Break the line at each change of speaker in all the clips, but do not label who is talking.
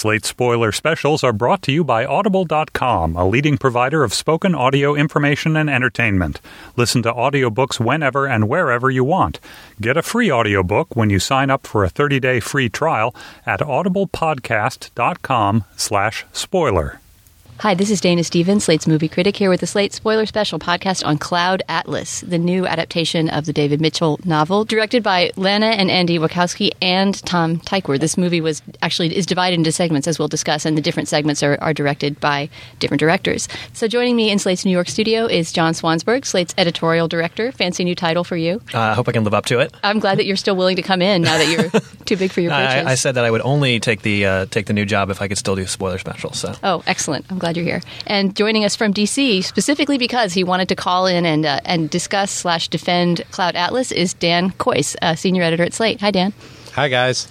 Slate Spoiler Specials are brought to you by Audible.com, a leading provider of spoken audio information and entertainment. Listen to audiobooks whenever and wherever you want. Get a free audiobook when you sign up for a 30-day free trial at audiblepodcast.com slash spoiler.
Hi, this is Dana Stevens, Slate's movie critic, here with the Slate Spoiler Special podcast on Cloud Atlas, the new adaptation of the David Mitchell novel, directed by Lana and Andy Wachowski and Tom Tykwer. This movie was actually is divided into segments, as we'll discuss, and the different segments are, are directed by different directors. So, joining me in Slate's New York studio is John Swansburg, Slate's editorial director. Fancy new title for you.
Uh, I hope I can live up to it.
I'm glad that you're still willing to come in now that you're too big for your britches.
I, I said that I would only take the uh, take the new job if I could still do spoiler specials. So.
Oh, excellent! I'm glad you're here. And joining us from DC, specifically because he wanted to call in and uh, and discuss slash defend Cloud Atlas, is Dan Kois, uh, senior editor at Slate. Hi, Dan.
Hi, guys.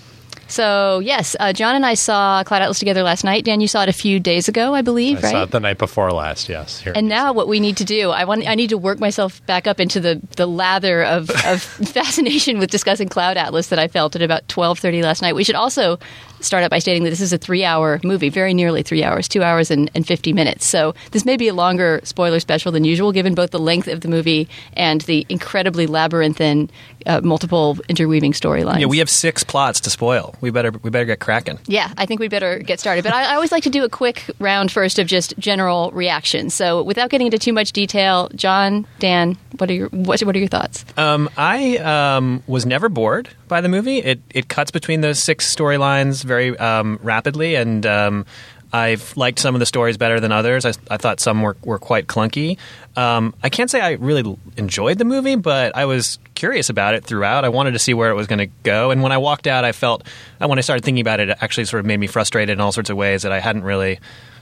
So yes, uh, John and I saw Cloud Atlas together last night. Dan, you saw it a few days ago, I believe,
I
right?
saw it the night before last. Yes.
And now, what we need to do, I want, I need to work myself back up into the, the lather of, of fascination with discussing Cloud Atlas that I felt at about twelve thirty last night. We should also start out by stating that this is a three hour movie, very nearly three hours, two hours and, and 50 minutes. So this may be a longer spoiler special than usual, given both the length of the movie and the incredibly labyrinthine, uh, multiple interweaving storylines.
Yeah, we have six plots to spoil. We better we better get cracking.
Yeah, I think we better get started. But I, I always like to do a quick round first of just general reactions. So without getting into too much detail, John, Dan, what are your what, what are your thoughts?
Um, I um, was never bored by the movie. It it cuts between those six storylines very um, rapidly, and um, I've liked some of the stories better than others. I, I thought some were, were quite clunky. Um, I can't say I really enjoyed the movie, but I was curious about it throughout. I wanted to see where it was going to go, and when I walked out, I felt uh, when I started thinking about it, it actually sort of made me frustrated in all sorts of ways that I hadn't really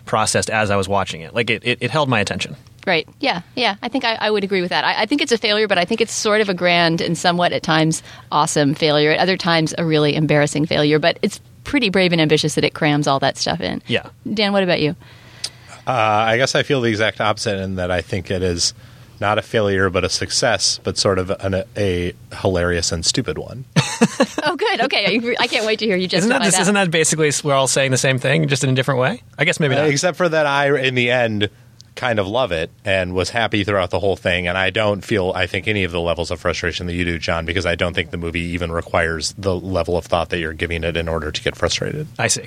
processed as I was watching it. Like it, it, it held my attention.
Right. Yeah. Yeah. I think I, I would agree with that. I, I, think it's a failure, but I think it's sort of a grand and somewhat at times awesome failure. At other times, a really embarrassing failure. But it's pretty brave and ambitious that it crams all that stuff in.
Yeah.
Dan, what about you?
Uh, I guess I feel the exact opposite in that I think it is not a failure but a success, but sort of an, a hilarious and stupid one.
oh, good. Okay, I can't wait to hear you just.
Isn't that, this, isn't that basically we're all saying the same thing, just in a different way? I guess maybe
Uh,
not.
except for that, I in the end kind of love it and was happy throughout the whole thing. And I don't feel, I think, any of the levels of frustration that you do, John, because I don't think the movie even requires the level of thought that you're giving it in order to get frustrated.
I see.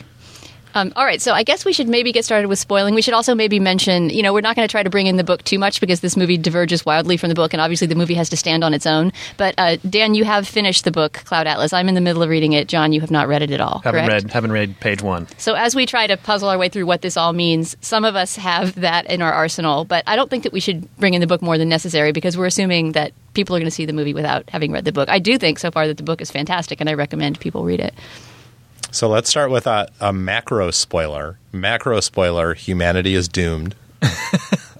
Um, all right, so I guess we should maybe get started with spoiling. We should also maybe mention, you know, we're not going to try to bring in the book too much because this movie diverges wildly from the book, and obviously the movie has to stand on its own. But uh, Dan, you have finished the book Cloud Atlas. I'm in the middle of reading it. John, you have not read it at all.
Haven't
correct?
read haven't read page one.
So as we try to puzzle our way through what this all means, some of us have that in our arsenal, but I don't think that we should bring in the book more than necessary because we're assuming that people are going to see the movie without having read the book. I do think so far that the book is fantastic, and I recommend people read it.
So let's start with a, a macro spoiler. Macro spoiler: humanity is doomed.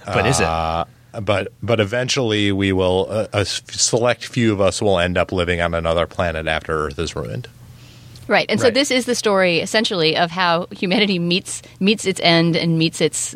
But is it?
Uh, but but eventually we will a, a select few of us will end up living on another planet after Earth is ruined.
Right, and so this is the story essentially of how humanity meets meets its end and meets its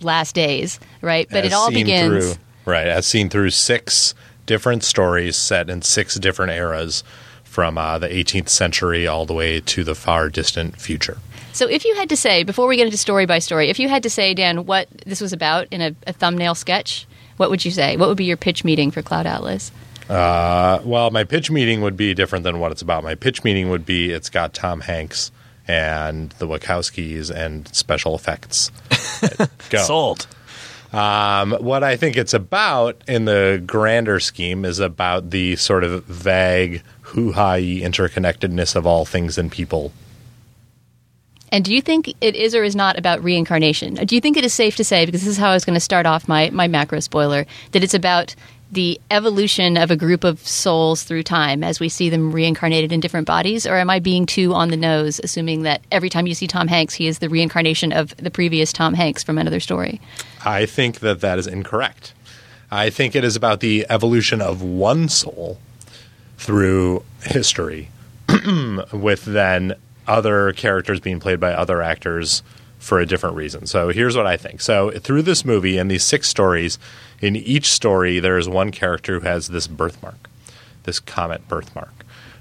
last days. Right, but
As
it all
seen
begins.
through, right as seen through six different stories set in six different eras from uh, the 18th century all the way to the far distant future.
So, if you had to say before we get into story by story, if you had to say, Dan, what this was about in a, a thumbnail sketch, what would you say? What would be your pitch meeting for Cloud Atlas?
Uh, well, my pitch meeting would be different than what it's about. My pitch meeting would be it's got Tom Hanks and the Wachowskis and special effects. Go.
Sold.
Um, what I think it's about in the grander scheme is about the sort of vague, hoo ha interconnectedness of all things and people.
And do you think it is or is not about reincarnation? Do you think it is safe to say, because this is how I was going to start off my, my macro spoiler, that it's about the evolution of a group of souls through time as we see them reincarnated in different bodies? Or am I being too on the nose, assuming that every time you see Tom Hanks, he is the reincarnation of the previous Tom Hanks from another story?
I think that that is incorrect. I think it is about the evolution of one soul through history, with then other characters being played by other actors for a different reason. So here's what I think. So through this movie and these six stories, in each story there is one character who has this birthmark, this comet birthmark.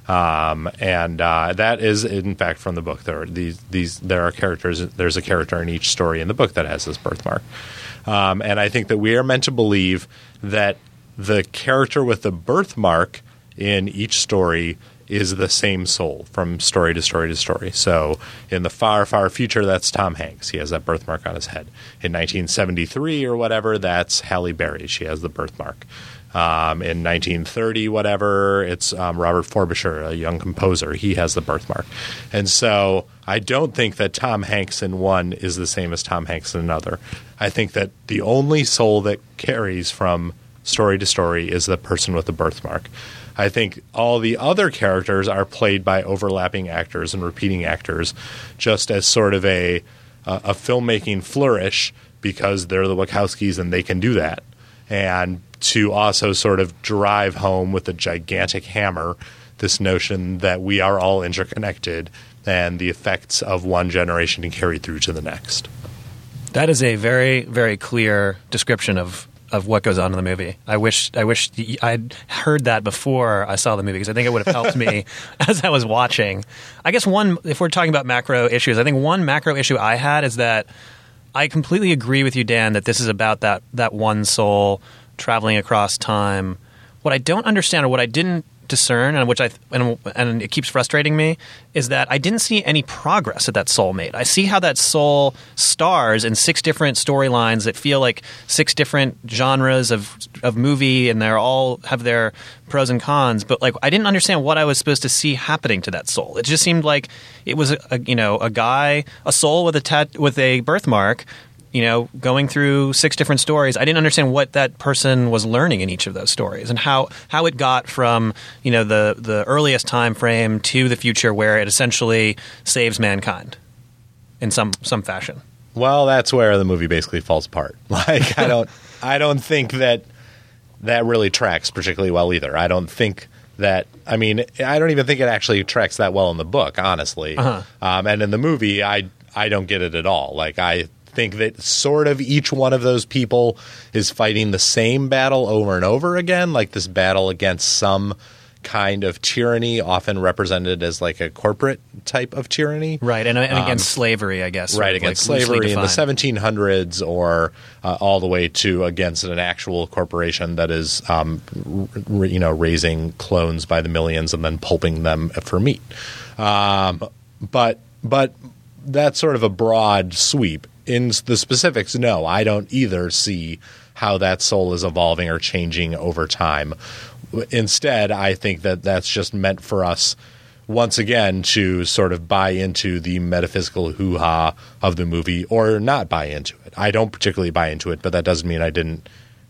Um, and uh, that is, in fact, from the book. There are these, these, there are characters. There's a character in each story in the book that has this birthmark. Um, and I think that we are meant to believe that the character with the birthmark in each story is the same soul from story to story to story. So in the far, far future, that's Tom Hanks. He has that birthmark on his head. In 1973 or whatever, that's Halle Berry. She has the birthmark. Um, in 1930, whatever, it's um, Robert Frobisher, a young composer. He has the birthmark. And so I don't think that Tom Hanks in one is the same as Tom Hanks in another. I think that the only soul that carries from story to story is the person with the birthmark. I think all the other characters are played by overlapping actors and repeating actors, just as sort of a a, a filmmaking flourish because they're the Wachowskis and they can do that, and to also sort of drive home with a gigantic hammer this notion that we are all interconnected and the effects of one generation can carry through to the next.
That is a very, very clear description of of what goes on in the movie. I wish I wish I'd heard that before I saw the movie because I think it would have helped me as I was watching. I guess one, if we're talking about macro issues, I think one macro issue I had is that I completely agree with you, Dan, that this is about that that one soul traveling across time. What I don't understand, or what I didn't discern, and which I and, and it keeps frustrating me, is that I didn't see any progress that that soul made. I see how that soul stars in six different storylines that feel like six different genres of of movie, and they're all have their pros and cons. But like, I didn't understand what I was supposed to see happening to that soul. It just seemed like it was a, a you know a guy, a soul with a tat, with a birthmark you know, going through six different stories, I didn't understand what that person was learning in each of those stories and how, how it got from, you know, the, the earliest time frame to the future where it essentially saves mankind in some, some fashion.
Well, that's where the movie basically falls apart. Like I don't I don't think that that really tracks particularly well either. I don't think that I mean I don't even think it actually tracks that well in the book, honestly.
Uh-huh.
Um, and in the movie, I I don't get it at all. Like I think that sort of each one of those people is fighting the same battle over and over again, like this battle against some kind of tyranny, often represented as like a corporate type of tyranny.
Right, and, and against slavery, I guess.
Right against
like,
slavery in the 1700s, or uh, all the way to against an actual corporation that is, um, r- you know, raising clones by the millions and then pulping them for meat. Um, but but that's sort of a broad sweep. In the specifics, no, I don't either see how that soul is evolving or changing over time. Instead, I think that that's just meant for us once again to sort of buy into the metaphysical hoo ha of the movie or not buy into it. I don't particularly buy into it, but that doesn't mean I didn't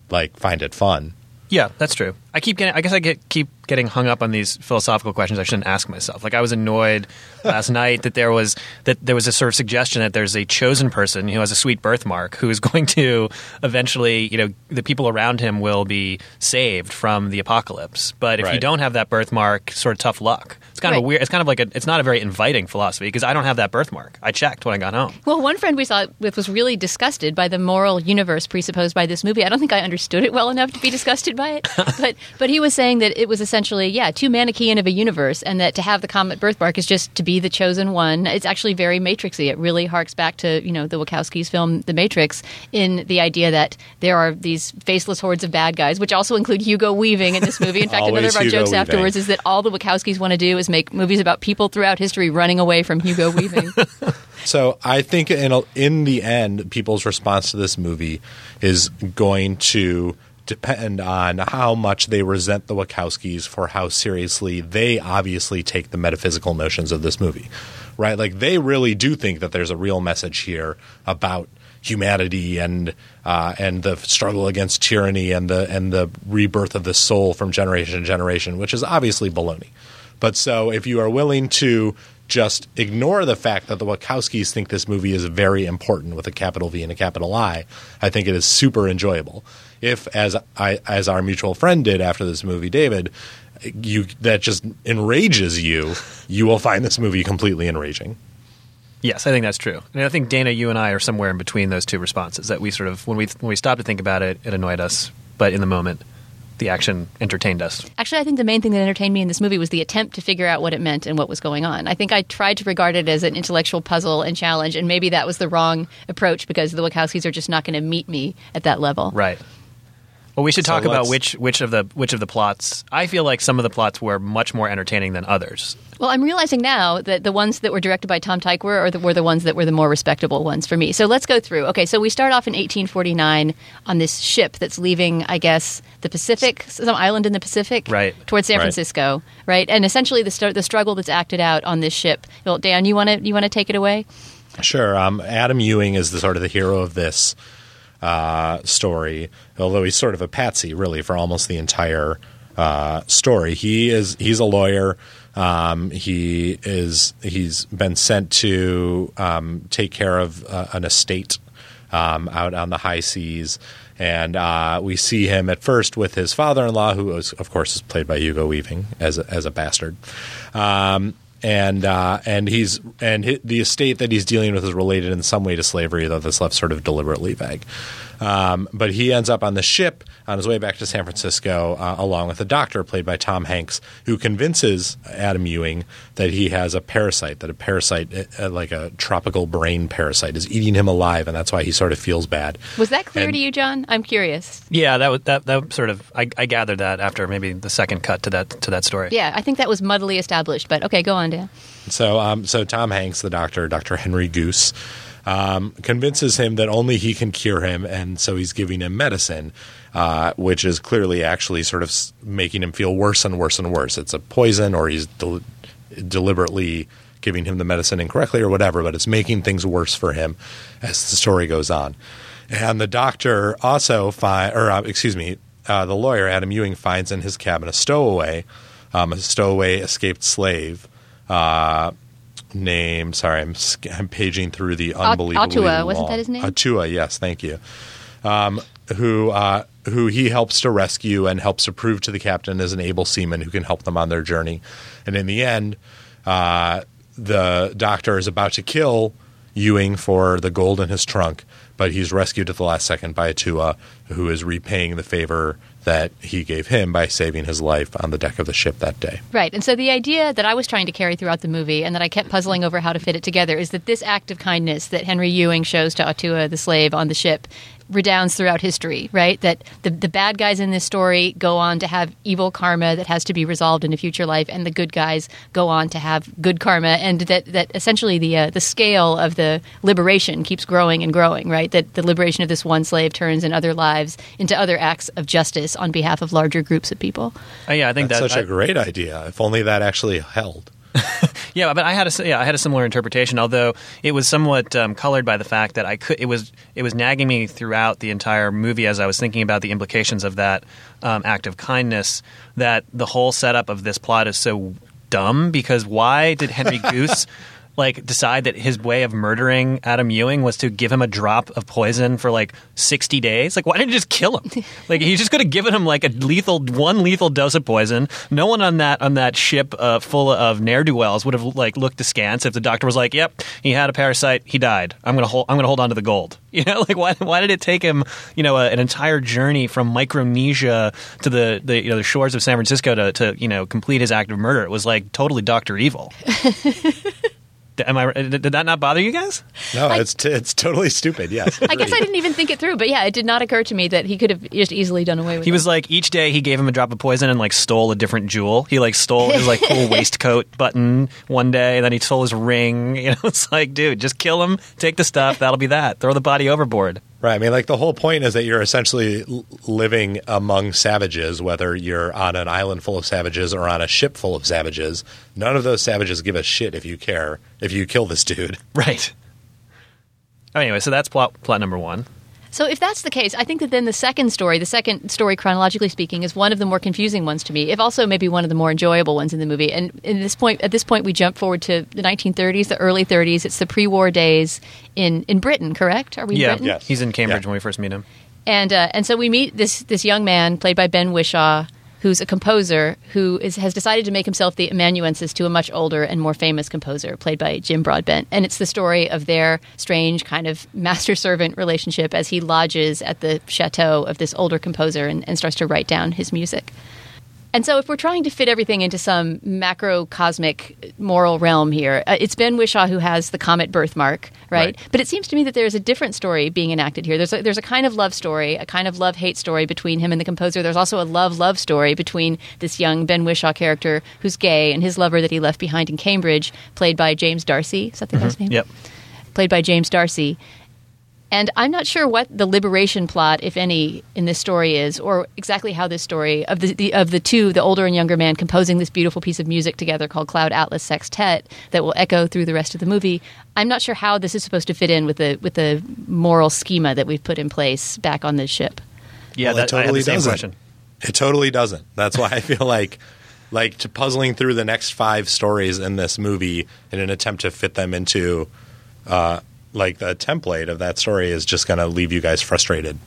like find it fun.
Yeah, that's true. I keep getting. I guess I get keep getting hung up on these philosophical questions I shouldn't ask myself. Like I was annoyed last night that there was that there was a sort of suggestion that there's a chosen person who has a sweet birthmark who is going to eventually, you know, the people around him will be saved from the apocalypse. But if you don't have that birthmark, sort of tough luck. It's kind of a weird. It's kind of like a. It's not a very inviting philosophy because I don't have that birthmark. I checked when I got home.
Well, one friend we saw with was really disgusted by the moral universe presupposed by this movie. I don't think I understood it well enough to be disgusted by it, but but he was saying that it was essentially yeah too Manichaean of a universe, and that to have the comet birthmark is just to be the chosen one. It's actually very Matrixy. It really harks back to you know the Wachowskis' film The Matrix in the idea that there are these faceless hordes of bad guys, which also include Hugo Weaving in this movie. In fact, another of our
Hugo
jokes
Weaving.
afterwards is that all the Wachowskis want to do is make movies about people throughout history running away from Hugo Weaving.
So I think in a, in the end, people's response to this movie is going to depend on how much they resent the Wachowskis for how seriously they obviously take the metaphysical notions of this movie, right? Like they really do think that there's a real message here about humanity and uh, and the struggle against tyranny and the and the rebirth of the soul from generation to generation, which is obviously baloney. But so if you are willing to just ignore the fact that the Wachowskis think this movie is very important with a capital V and a capital I, I think it is super enjoyable. If, as I as our mutual friend did after this movie, David, you that just enrages you, you will find this movie completely enraging.
Yes, I think that's true. And I think Dana, you and I are somewhere in between those two responses. That we sort of when we when we stopped to think about it, it annoyed us, but in the moment, the action entertained us.
Actually, I think the main thing that entertained me in this movie was the attempt to figure out what it meant and what was going on. I think I tried to regard it as an intellectual puzzle and challenge, and maybe that was the wrong approach because the Wachowskis are just not going to meet me at that level.
Right. Well, we should
So
talk about which which of the which of the plots. I feel like some of the plots were much more entertaining than others.
Well, I'm realizing now that the ones that were directed by Tom Tykwer are the, were the ones that were the more respectable ones for me. So let's go through. Okay, so we start off in 1849 on this ship that's leaving, I guess, the Pacific, some island in the Pacific,
Right.
towards San
Right.
Francisco, right? And essentially, the st- the struggle that's acted out on this ship. Well, Dan, you want to you want to take it away?
Sure. Um, Adam Ewing is the sort of the hero of this uh, story, although he's sort of a patsy, really, for almost the entire uh, story. He is he's a lawyer. Um, he is he's been sent to um, take care of uh, an estate um, out on the high seas. And uh, we see him at first with his father-in-law, who is, of course, is played by Hugo Weaving as a, as a bastard. Um, and uh, and he's and hi the estate that he's dealing with is related in some way to slavery, though this left sort of deliberately vague. Um, but he ends up on the ship on his way back to San Francisco, uh, along with a doctor played by Tom Hanks, who convinces Adam Ewing that he has a parasite, that a parasite, uh, like a tropical brain parasite, is eating him alive, and that's why he sort of feels bad.
Was that clear
And-
to you, John? I'm curious.
Yeah, that was that that sort of I, I gathered that after maybe the second cut to that to that story.
Yeah, I think that was muddily established. But okay, go on, Dan.
So, um, so Tom Hanks, the doctor, Dr. Henry Goose, um, convinces him that only he can cure him, and so he's giving him medicine, uh, which is clearly actually sort of making him feel worse and worse and worse. It's a poison, or he's del- deliberately giving him the medicine incorrectly, or whatever. But it's making things worse for him as the story goes on. And the doctor also find, or uh, excuse me, uh, the lawyer Adam Ewing finds in his cabin a stowaway, um, a stowaway escaped slave uh, named. Sorry, I'm I'm paging through the unbelievable.
Autua, wasn't that his name?
Autua, yes, thank you. Um, who uh, who he helps to rescue and helps to prove to the captain as an able seaman who can help them on their journey. And in the end, uh, the doctor is about to kill Ewing for the gold in his trunk, but he's rescued at the last second by Autua, who is repaying the favor that he gave him by saving his life on the deck of the ship that day.
Right. And so the idea that I was trying to carry throughout the movie and that I kept puzzling over how to fit it together is that this act of kindness that Henry Ewing shows to Autua, the slave on the ship, redounds throughout history, right? That the, the bad guys in this story go on to have evil karma that has to be resolved in a future life, and the good guys go on to have good karma, and that, that essentially the, uh, the scale of the liberation keeps growing and growing, right? That the liberation of this one slave turns in other lives into other acts of justice on behalf of larger groups of people.
Uh, yeah, I think
That's
that
such
I-
a great idea. If only that actually held.
Yeah, but I had a yeah I had a similar interpretation, although it was somewhat um, colored by the fact that I could it was it was nagging me throughout the entire movie as I was thinking about the implications of that um, act of kindness. That the whole setup of this plot is so dumb because why did Henry Goose like decide that his way of murdering Adam Ewing was to give him a drop of poison for like sixty days? Like, why didn't he just kill him? like, he just could have given him like a lethal one lethal dose of poison. No one on that on that ship uh, full of ne'er do wells would have like looked askance if the doctor was like, "Yep, he had a parasite, he died. I'm gonna hold I'm gonna hold on to the gold." You know, like why why did it take him you know a, an entire journey from Micronesia to the the you know the shores of San Francisco to to you know complete his act of murder? It was like totally Doctor Evil. Am I? Uh, did did that not bother you guys?
No, it's t- it's totally stupid. Yes,
I guess I didn't even think it through, but yeah, it did not occur to me that he could have just easily done away with it.
He
it.
was like each day he gave him a drop of poison and like stole a different jewel. He like stole his like cool waistcoat button one day, and then he stole his ring. You know, it's like, dude, just kill him, take the stuff, that'll be that. Throw the body overboard.
Right. I mean, like the whole point is that you're essentially living among savages, whether you're on an island full of savages or on a ship full of savages. None of those savages give a shit if you care if you kill this dude.
Right. Anyway, so that's plot plot number one.
So if that's the case, I think that then the second story, the second story chronologically speaking, is one of the more confusing ones to me, if also maybe one of the more enjoyable ones in the movie. And in this point, at this point, we jump forward to the 1930s, the early 30s. It's the pre-war days in in Britain, correct? Are we in
Yeah,
Britain?
Yes.
he's in Cambridge
Yeah.
when we first meet him.
And uh, and so we meet this this young man played by Ben Whishaw, who's a composer who is, has decided to make himself the amanuensis to a much older and more famous composer, played by Jim Broadbent. And it's the story of their strange kind of master servant relationship as he lodges at the chateau of this older composer and, and starts to write down his music. And so, if we're trying to fit everything into some macrocosmic moral realm here, uh, it's Ben Whishaw who has the comet birthmark, right?
Right.
But it seems to me that there's a different story being enacted here. There's a, there's a kind of love story, a kind of love hate story between him and the composer. There's also a love love story between this young Ben Whishaw character who's gay and his lover that he left behind in Cambridge, played by James D'Arcy. Is that the guy's name?
Yep.
played by James D'Arcy. And I'm not sure what the liberation plot, if any, in this story is, or exactly how this story of the, the of the two, the older and younger man, composing this beautiful piece of music together called Cloud Atlas Sextet that will echo through the rest of the movie. I'm not sure how this is supposed to fit in with the with the moral schema that we've put in place back on this ship.
Yeah,
Well, it
that, I
totally
the same
doesn't.
question.
It totally doesn't. That's why I feel like like to puzzling through the next five stories in this movie in an attempt to fit them into uh, like the template of that story is just going to leave you guys frustrated.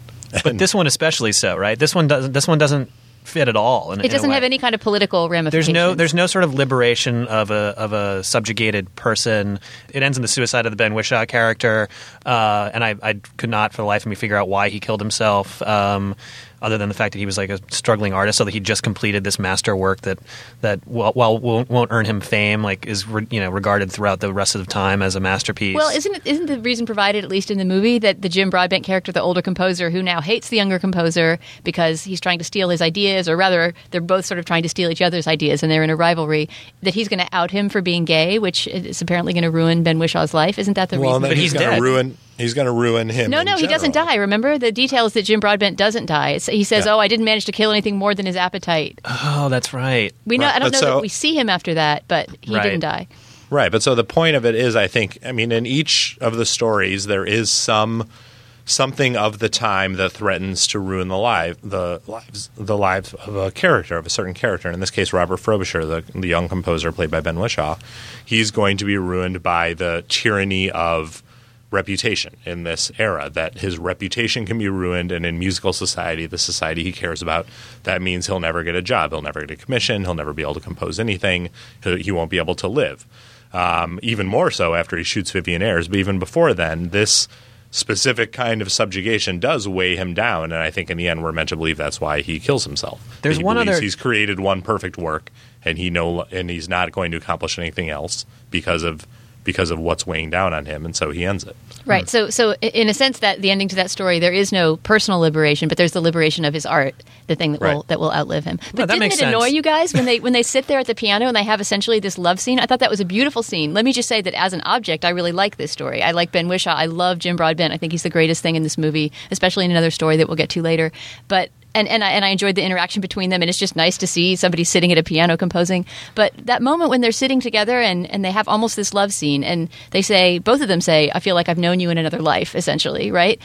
But this one especially so, right? This one doesn't. This one doesn't fit at all. In,
It doesn't have any kind of political ramifications.
There's no there's no sort of liberation of a of a subjugated person. It ends in the suicide of the Ben Whishaw character, uh, and I, I could not for the life of me figure out why he killed himself. Um, other than the fact that he was like a struggling artist, so that he just completed this master work that that while, while won't, won't earn him fame, like is re, you know regarded throughout the rest of the time as a masterpiece.
Well, isn't it, isn't the reason provided, at least in the movie, that the Jim Broadbent character, the older composer, who now hates the younger composer because he's trying to steal his ideas, or rather, they're both sort of trying to steal each other's ideas, and they're in a rivalry, that he's going to out him for being gay, which is apparently going to ruin Ben Whishaw's life. Isn't that the
Well,
reason?
then
But
he's,
he's
going to
dead.
ruin. He's going to ruin him.
no,
in
no, he doesn't die. Remember the detail is that Jim Broadbent doesn't die. It's, he says,
Yeah.
"Oh, I didn't manage to kill anything more than his appetite."
oh, that's right.
We know.
Right,
I don't
but
know
so-
that we see him after that, but he
Right.
didn't die.
Right, but so the point of it is, I think, I mean, in each of the stories, there is some something of the time that threatens to ruin the life, the lives, the lives of a character, of a certain character. In this case, Robert Frobisher, the, the young composer played by Ben Whishaw, he's going to be ruined by the tyranny of reputation in this era. That his reputation can be ruined, and in musical society, the society he cares about, that means he'll never get a job, he'll never get a commission, he'll never be able to compose anything, he won't be able to live. Um, even more so after he shoots Vyvyan Ayrs, but even before then, this specific kind of subjugation does weigh him down, and I think in the end we're meant to believe that's why he kills himself.
There's
he
one other-
he's created one perfect work, and he no and he's not going to accomplish anything else because of because of what's weighing down on him, and so he ends it.
Right. So, so in a sense, that the ending to that story, there is no personal liberation, but there's the liberation of his art, the thing that will that will outlive him. But
that
didn't
makes
it annoy
sense.
you guys when they when they sit there at the piano and they have essentially this love scene? I thought that was a beautiful scene. Let me just say that as an object, I really like this story. I like Ben Whishaw. I love Jim Broadbent. I think he's the greatest thing in this movie, especially in another story that we'll get to later. But and and I, and I enjoyed the interaction between them, and it's just nice to see somebody sitting at a piano composing. But that moment when they're sitting together and, and they have almost this love scene, and they say, both of them say, "I feel like I've known you in another life," essentially, right?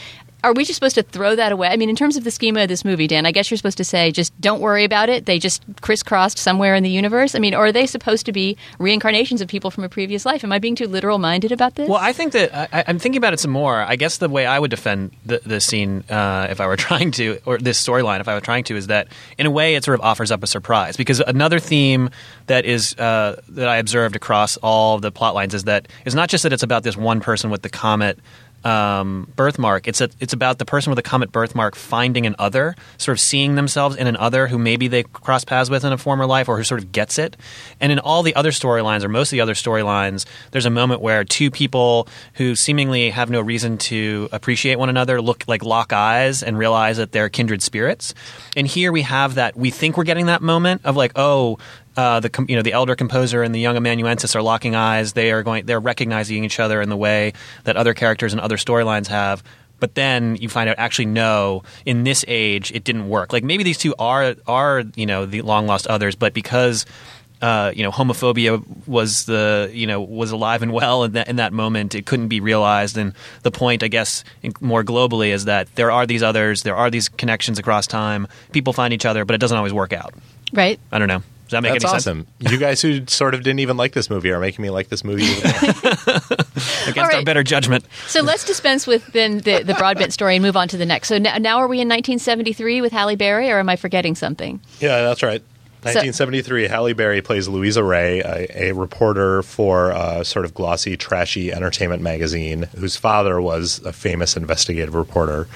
Are we just supposed to throw that away? I mean, in terms of the schema of this movie, Dan, I guess you're supposed to say, just don't worry about it. They just crisscrossed somewhere in the universe. I mean, or are they supposed to be reincarnations of people from a previous life? Am I being too literal minded about this?
Well, I think that I, I'm thinking about it some more. I guess the way I would defend the, the scene, uh, if I were trying to, or this storyline, if I were trying to, is that in a way it sort of offers up a surprise. Because another theme that is uh, that I observed across all the plot lines is that it's not just that it's about this one person with the comet um, birthmark. It's a, it's about the person with a comet birthmark finding an other, sort of seeing themselves in an other who maybe they cross paths with in a former life, or who sort of gets it. And in all the other storylines, or most of the other storylines, there's a moment where two people who seemingly have no reason to appreciate one another look like lock eyes and realize that they're kindred spirits. And here we have that. We think we're getting that moment of like, oh, uh, the you know the elder composer and the young amanuensis are locking eyes. They are going. They're recognizing each other in the way that other characters and other storylines have. But then you find out actually no, in this age it didn't work. Like maybe these two are are you know the long lost others, but because uh, you know homophobia was the you know was alive and well in that in that moment, it couldn't be realized. And the point, I guess, in, more globally, is that there are these others, there are these connections across time. People find each other, but it doesn't always work out.
right?
I don't know. Does that make
That's
any
awesome. you guys who sort of didn't even like this movie are making me like this movie. even more.
sense? Against
All
our better judgment.
So let's dispense with then the, the Broadbent story and move on to the next. So now, now are we in 1973 with Halle Berry, or am I forgetting something?
yeah, that's right. 1973, Halle Berry plays Luisa Rey, a, a reporter for a sort of glossy, trashy entertainment magazine, whose father was a famous investigative reporter.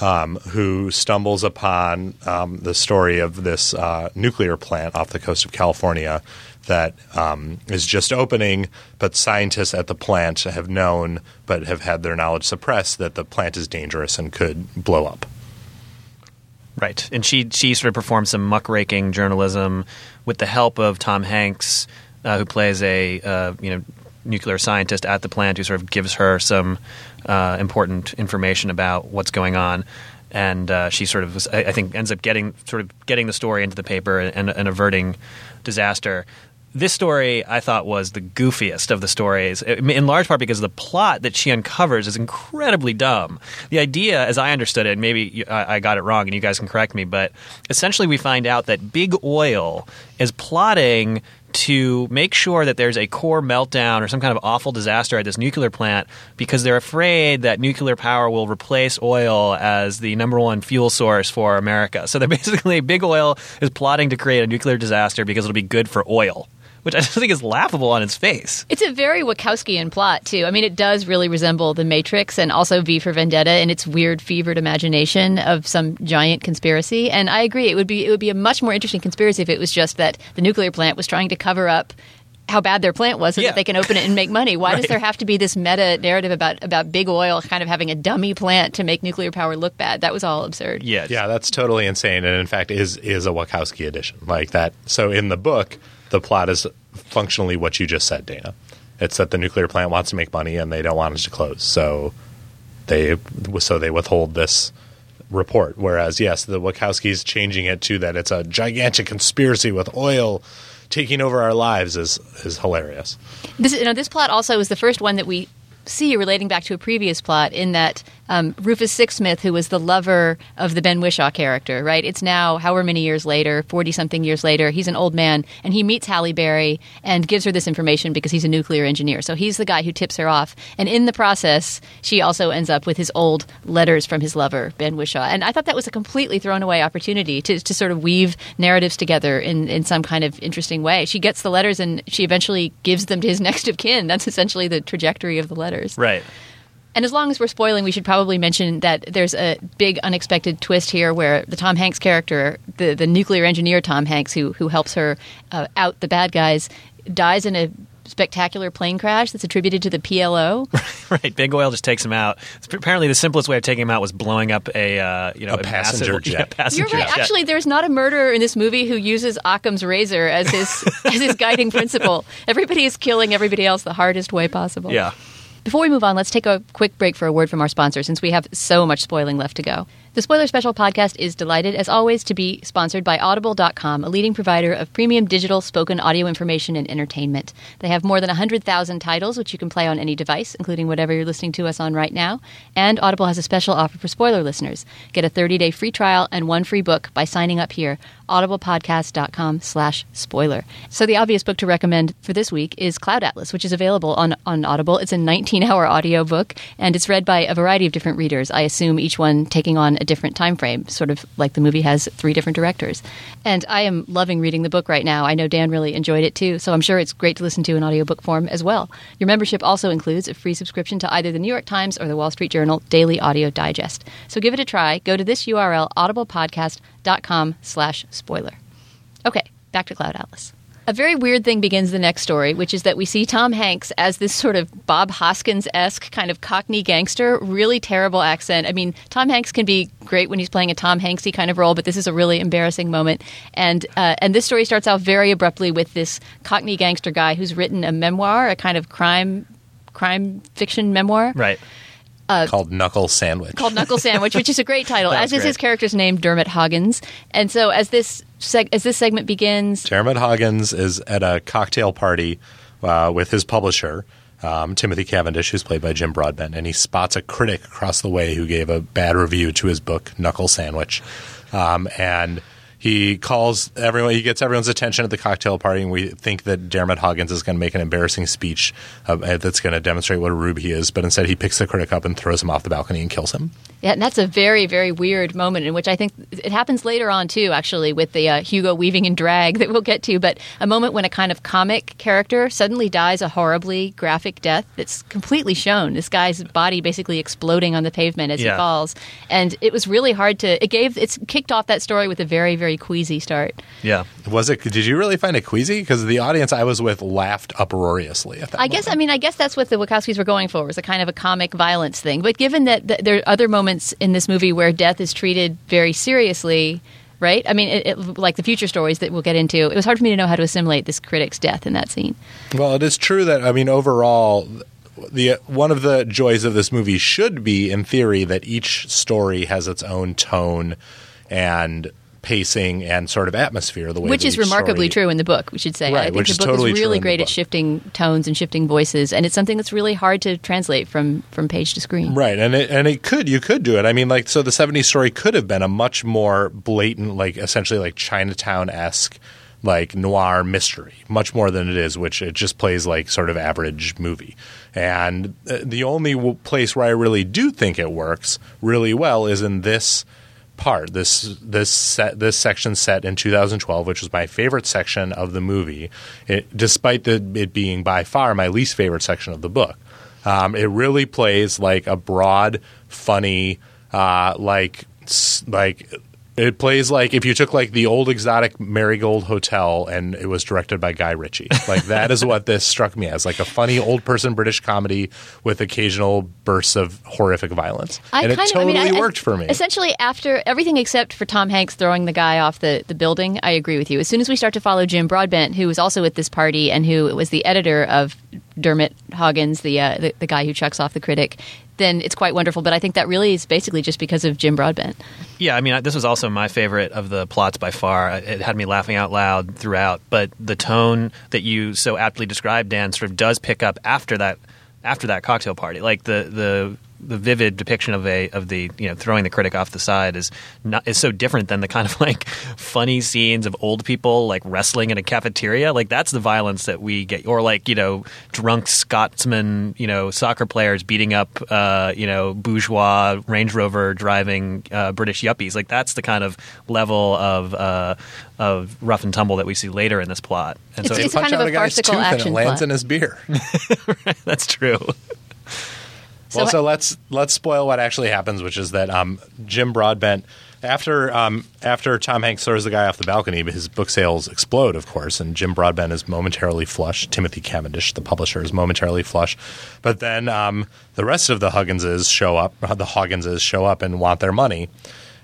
Um, who stumbles upon um, the story of this uh, nuclear plant off the coast of California that um, is just opening, but scientists at the plant have known, but have had their knowledge suppressed, that the plant is dangerous and could blow up.
Right, and she she sort of performs some muckraking journalism with the help of Tom Hanks, uh, who plays a uh, you know nuclear scientist at the plant, who sort of gives her some uh, important information about what's going on, and uh, she sort of was- I, I think ends up getting sort of getting the story into the paper and, and averting disaster. This story I thought was the goofiest of the stories, in large part because the plot that she uncovers is incredibly dumb. The idea, as I understood it, maybe I got it wrong and you guys can correct me, but essentially we find out that Big Oil is plotting to make sure that there's a core meltdown or some kind of awful disaster at this nuclear plant because they're afraid that nuclear power will replace oil as the number one fuel source for America. So they're basically Big Oil is plotting to create a nuclear disaster because it'll be good for oil, which I just think is laughable on its face.
It's a very Wachowskian plot too. I mean, it does really resemble The Matrix and also V for Vendetta in its weird, fevered imagination of some giant conspiracy. And I agree, it would be it would be a much more interesting conspiracy if it was just that the nuclear plant was trying to cover up how bad their plant was so
Yeah.
that they can open it and make money. Why does there have to be this meta narrative about about big oil kind of having a dummy plant to make nuclear power look bad? That was all absurd.
Yeah,
Yeah, that's totally insane, and in fact, is is a Wachowski edition like that. So in the book, the plot is functionally what you just said, Dana. It's that the nuclear plant wants to make money and they don't want it to close, so they so they withhold this report. Whereas, yes, the Wachowskis changing it to that it's a gigantic conspiracy with oil taking over our lives is is hilarious.
This, you know, this plot also is the first one that we see relating back to a previous plot in that um, Rufus Sixsmith, who was the lover of the Ben Whishaw character, right? It's now however many years later, 40 something years later, he's an old man and he meets Halle Berry and gives her this information because he's a nuclear engineer. So he's the guy who tips her off. And in the process, she also ends up with his old letters from his lover, Ben Whishaw. And I thought that was a completely thrown away opportunity to, to sort of weave narratives together in, in some kind of interesting way. She gets the letters and she eventually gives them to his next of kin. That's essentially the trajectory of the letters.
right.
And as long as we're spoiling, we should probably mention that there's a big unexpected twist here where the Tom Hanks character, the, the nuclear engineer Tom Hanks, who, who helps her uh, out the bad guys, dies in a spectacular plane crash that's attributed to the PLO.
Right, Big Oil just takes him out. Apparently, the simplest way of taking him out was blowing up a uh, you know
A passenger
massive,
jet.
Yeah, passenger
You're right.
jet.
Actually, there's not a murderer in this movie who uses Occam's razor as his as his guiding principle. Everybody is killing everybody else the hardest way possible.
yeah.
Before we move on, let's take a quick break for a word from our sponsor since we have so much spoiling left to go. The Spoiler Special podcast is delighted, as always, to be sponsored by Audible.com, a leading provider of premium digital spoken audio information and entertainment. They have more than 100,000 titles, which you can play on any device, including whatever you're listening to us on right now. And Audible has a special offer for spoiler listeners. Get a 30-day free trial and one free book by signing up here, audiblepodcast.com slash spoiler. So the obvious book to recommend for this week is Cloud Atlas, which is available on, on Audible. It's a 19-hour audiobook, and it's read by a variety of different readers. I assume each one taking on a different time frame, sort of like the movie has three different directors. And I am loving reading the book right now. I know Dan really enjoyed it too, so I'm sure it's great to listen to in audiobook form as well. Your membership also includes a free subscription to either the New York Times or the Wall Street Journal Daily Audio Digest. So give it a try. Go to this URL, audiblepodcast.com slash spoiler. Okay, back to Cloud Atlas. A very weird thing begins the next story, which is that we see Tom Hanks as this sort of Bob Hoskins esque kind of Cockney gangster, really terrible accent. I mean, Tom Hanks can be great when he's playing a Tom Hanksy kind of role, but this is a really embarrassing moment. And uh, and this story starts out very abruptly with this Cockney gangster guy who's written a memoir, a kind of crime crime fiction memoir
Right.
Called Knuckle Sandwich.
called Knuckle Sandwich, which is a great title, as is his character's name, Dermot Hoggins. And so as this seg- as this segment begins,
Dermot Hoggins is at a cocktail party uh, with his publisher, um, Timothy Cavendish, who's played by Jim Broadbent, and he spots a critic across the way who gave a bad review to his book, Knuckle Sandwich. Um, and he calls everyone. He gets everyone's attention at the cocktail party, and we think that Dermot Hoggins is going to make an embarrassing speech uh, that's going to demonstrate what a rube he is. But instead, he picks the critic up and throws him off the balcony and kills him.
Yeah, and that's a very, very weird moment in which I think it happens later on too, actually, with the uh, Hugo weaving in drag that we'll get to. But a moment when a kind of comic character suddenly dies a horribly graphic death that's completely shown. This guy's body basically exploding on the pavement as
Yeah.
he falls, and it was really hard to. It gave it's kicked off that story with a very, very queasy start.
Yeah.
Was it? Did you really find it queasy? Because the audience I was with laughed uproariously at that.
I guess I mean I guess that's what the Wachowskis were going for was a kind of a comic violence thing. But given that th- there are other moments in this movie where death is treated very seriously, right? I mean, it, it, like the future stories that we'll get into, it was hard for me to know how to assimilate this critic's death in that scene.
Well, it is true that I mean overall the one of the joys of this movie should be in theory that each story has its own tone and pacing and sort of atmosphere the way
Which is remarkably
story-
true in the book, we should say.
Right,
I think
which
the
is
book
totally
is really great at shifting tones and shifting voices, and it's something that's really hard to translate from from page to screen.
Right, and it, and it could you could do it. I mean, like so, the '70s story could have been a much more blatant, like essentially like Chinatown esque, like noir mystery, much more than it is, which it just plays like sort of average movie. And uh, the only w- place where I really do think it works really well is in this part this this set this section set in 2012 which was my favorite section of the movie it, despite the, it being by far my least favorite section of the book. Um, it really plays like a broad funny uh, like like it plays like if you took like the old exotic marigold hotel and it was directed by guy ritchie. Like that is what this struck me as like a funny old person british comedy with occasional bursts of horrific violence. And it
of-
totally
I mean, I- I-
worked for me.
Essentially, after everything except for Tom Hanks throwing the guy off the, the building, I agree with you. As soon as we start to follow Jim Broadbent, who was also at this party and who was the editor of Dermot Hoggins, the, uh, the the guy who chucks off the critic, then it's quite wonderful. But I think that really is basically just because of Jim Broadbent.
Yeah, I mean, this was also my favorite of the plots by far. It had me laughing out loud throughout, but the tone that you so aptly described, Dan, sort of does pick up after that after that cocktail party. Like the the the vivid depiction of a of the you know throwing the critic off the side is not is so different than the kind of like funny scenes of old people like wrestling in a cafeteria. Like that's the violence that we get, or like you know drunk Scotsman you know soccer players beating up uh, you know bourgeois Range Rover driving uh, British yuppies. Like that's the kind of level of uh, of rough and tumble that we see later in this plot. And so
It's-
They
it's
punch
kind of
out
a
guy's
farcical
tooth and it
action
lands
plot.
in his beer.
that's true.
So
well, so let's let's spoil what actually happens, which is that um, Jim Broadbent, after um, after Tom Hanks throws the guy off the balcony, his book sales explode, of course, and Jim Broadbent is momentarily flush. Timothy Cavendish, the publisher, is momentarily flush, but then um, the rest of the Hugginses show up. The Hogginses show up and want their money.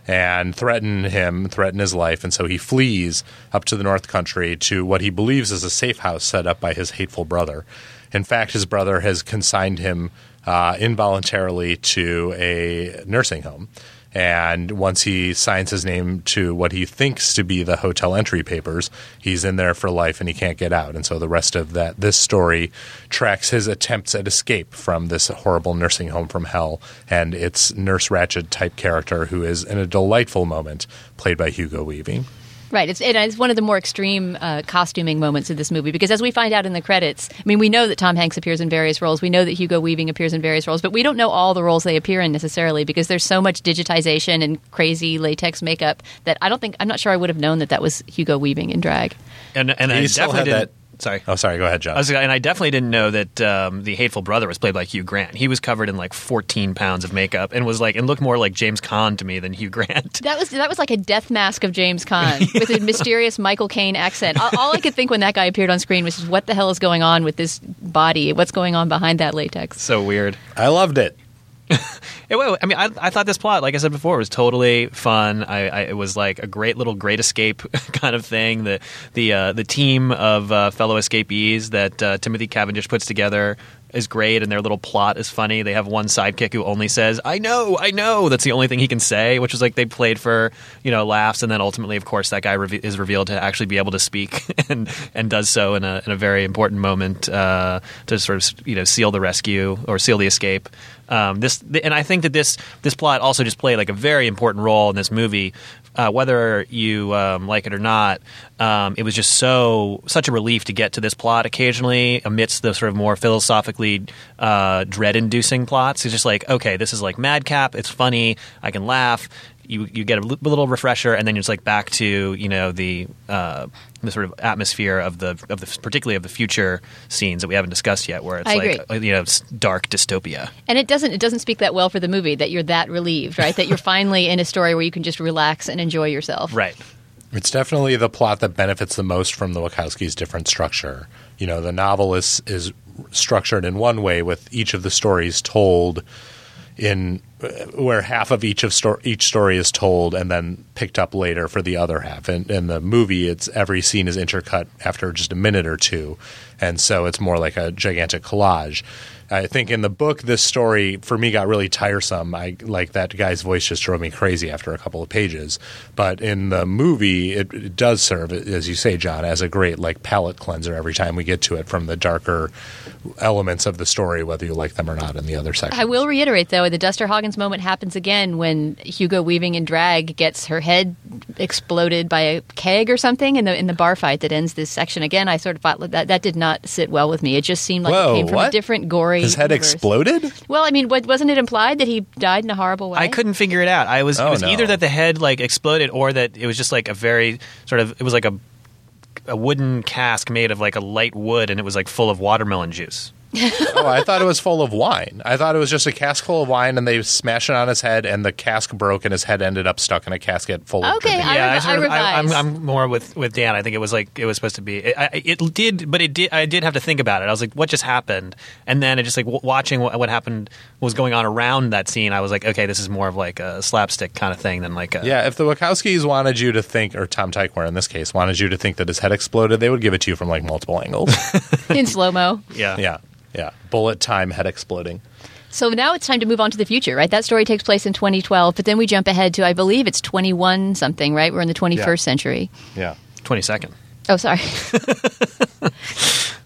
And threaten him, threaten his life, and so he flees up to the North Country to what he believes is a safe house set up by his hateful brother. In fact, his brother has consigned him uh, involuntarily to a nursing home. And once he signs his name to what he thinks to be the hotel entry papers, he's in there for life and he can't get out. And so the rest of that this story tracks his attempts at escape from this horrible nursing home from hell and its Nurse Ratched type character who is in a delightful moment played by Hugo Weaving.
Right. It's, it is one of the more extreme uh, costuming moments of this movie because, as we find out in the credits, I mean, we know that Tom Hanks appears in various roles. We know that Hugo Weaving appears in various roles, but we don't know all the roles they appear in necessarily because there's so much digitization and crazy latex makeup that I don't think I'm not sure I would have known that that was Hugo Weaving in drag.
And and I
He still
definitely
had
didn't. Sorry.
Oh, sorry. Go ahead, John.
I was, and I definitely didn't know that um, the hateful brother was played by Hugh Grant. He was covered in like 14 pounds of makeup and was like, and looked more like James Caan to me than Hugh Grant.
That was that was like a death mask of James Caan with a mysterious Michael Caine accent. All, all I could think when that guy appeared on screen was, "What the hell is going on with this body? What's going on behind that latex?"
So weird.
I loved it.
It, I mean, I, I thought this plot, like I said before, was totally fun. I, I, it was like a great little Great Escape kind of thing. The the uh, the team of uh, fellow escapees that uh, Timothy Cavendish puts together is great, and their little plot is funny. They have one sidekick who only says "I know, I know." That's the only thing he can say, which is like they played for you know laughs, and then ultimately, of course, that guy reve- is revealed to actually be able to speak, and and does so in a in a very important moment uh, to sort of you know seal the rescue or seal the escape. Um, this and I think that this this plot also just played like a very important role in this movie uh, whether you um, like it or not, um, it was just so such a relief to get to this plot occasionally amidst the sort of more philosophically uh, dread-inducing plots. It's just like, okay, this is like Madcap. It's funny. I can laugh. You you get a little refresher, and then it's like back to you know the uh, the sort of atmosphere of the of the particularly of the future scenes that we haven't discussed yet, where it's
I
like
agree.
you know s- dark dystopia.
And it doesn't it doesn't speak that well for the movie that you're that relieved, right? that you're finally in a story where you can just relax and enjoy yourself.
Right.
It's definitely the plot that benefits the most from the Wachowskis' different structure. You know, the novel is, is structured in one way, with each of the stories told in where half of each of sto- each story is told and then picked up later for the other half. And in the movie, it's every scene is intercut after just a minute or two, and so it's more like a gigantic collage. I think in the book, this story for me got really tiresome. I like that guy's voice just drove me crazy after a couple of pages. But in the movie, it, it does serve, as you say, John, as a great like palate cleanser every time we get to it from the darker elements of the story, whether you like them or not. In the other section,
I will reiterate, though, the Duster Hoggins moment happens again when Hugo Weaving in drag gets her head exploded by a keg or something in the in the bar fight that ends this section. Again, I sort of thought that that did not sit well with me. It just seemed like
Whoa,
it came from
what?
a different gory.
His head
universe.
exploded.
Well, I mean, wasn't it implied that he died in a horrible way?
I couldn't figure it out. I was
Oh,
it was
no.
either that the head like exploded or that it was just like a very sort of it was like a a wooden cask made of like a light wood and it was like full of watermelon juice.
oh, I thought it was full of wine. I thought it was just a cask full of wine, and they smashed it on his head, and the cask broke, and his head ended up stuck in a casket full of.
Okay,
dripping-
I
yeah,
revi-
sort of,
I
I'm. I'm more with, with Dan. I think it was like it was supposed to be. It, I, it did, but it did. I did have to think about it. I was like, what just happened? And then it just like w- watching what, what happened, what was going on around that scene. I was like, okay, this is more of like a slapstick kind of thing than like a
Yeah, if the Wachowskis wanted you to think, or Tom Tykwer in this case, wanted you to think that his head exploded, they would give it to you from like multiple angles.
in slow mo.
yeah
yeah, yeah. Bullet time, head exploding.
So now it's time to move on to the future, right? That story takes place in 2012, but then we jump ahead to, I believe it's 21 something, right? We're in the 21st
Yeah.
century.
Yeah.
twenty second.
Oh, sorry.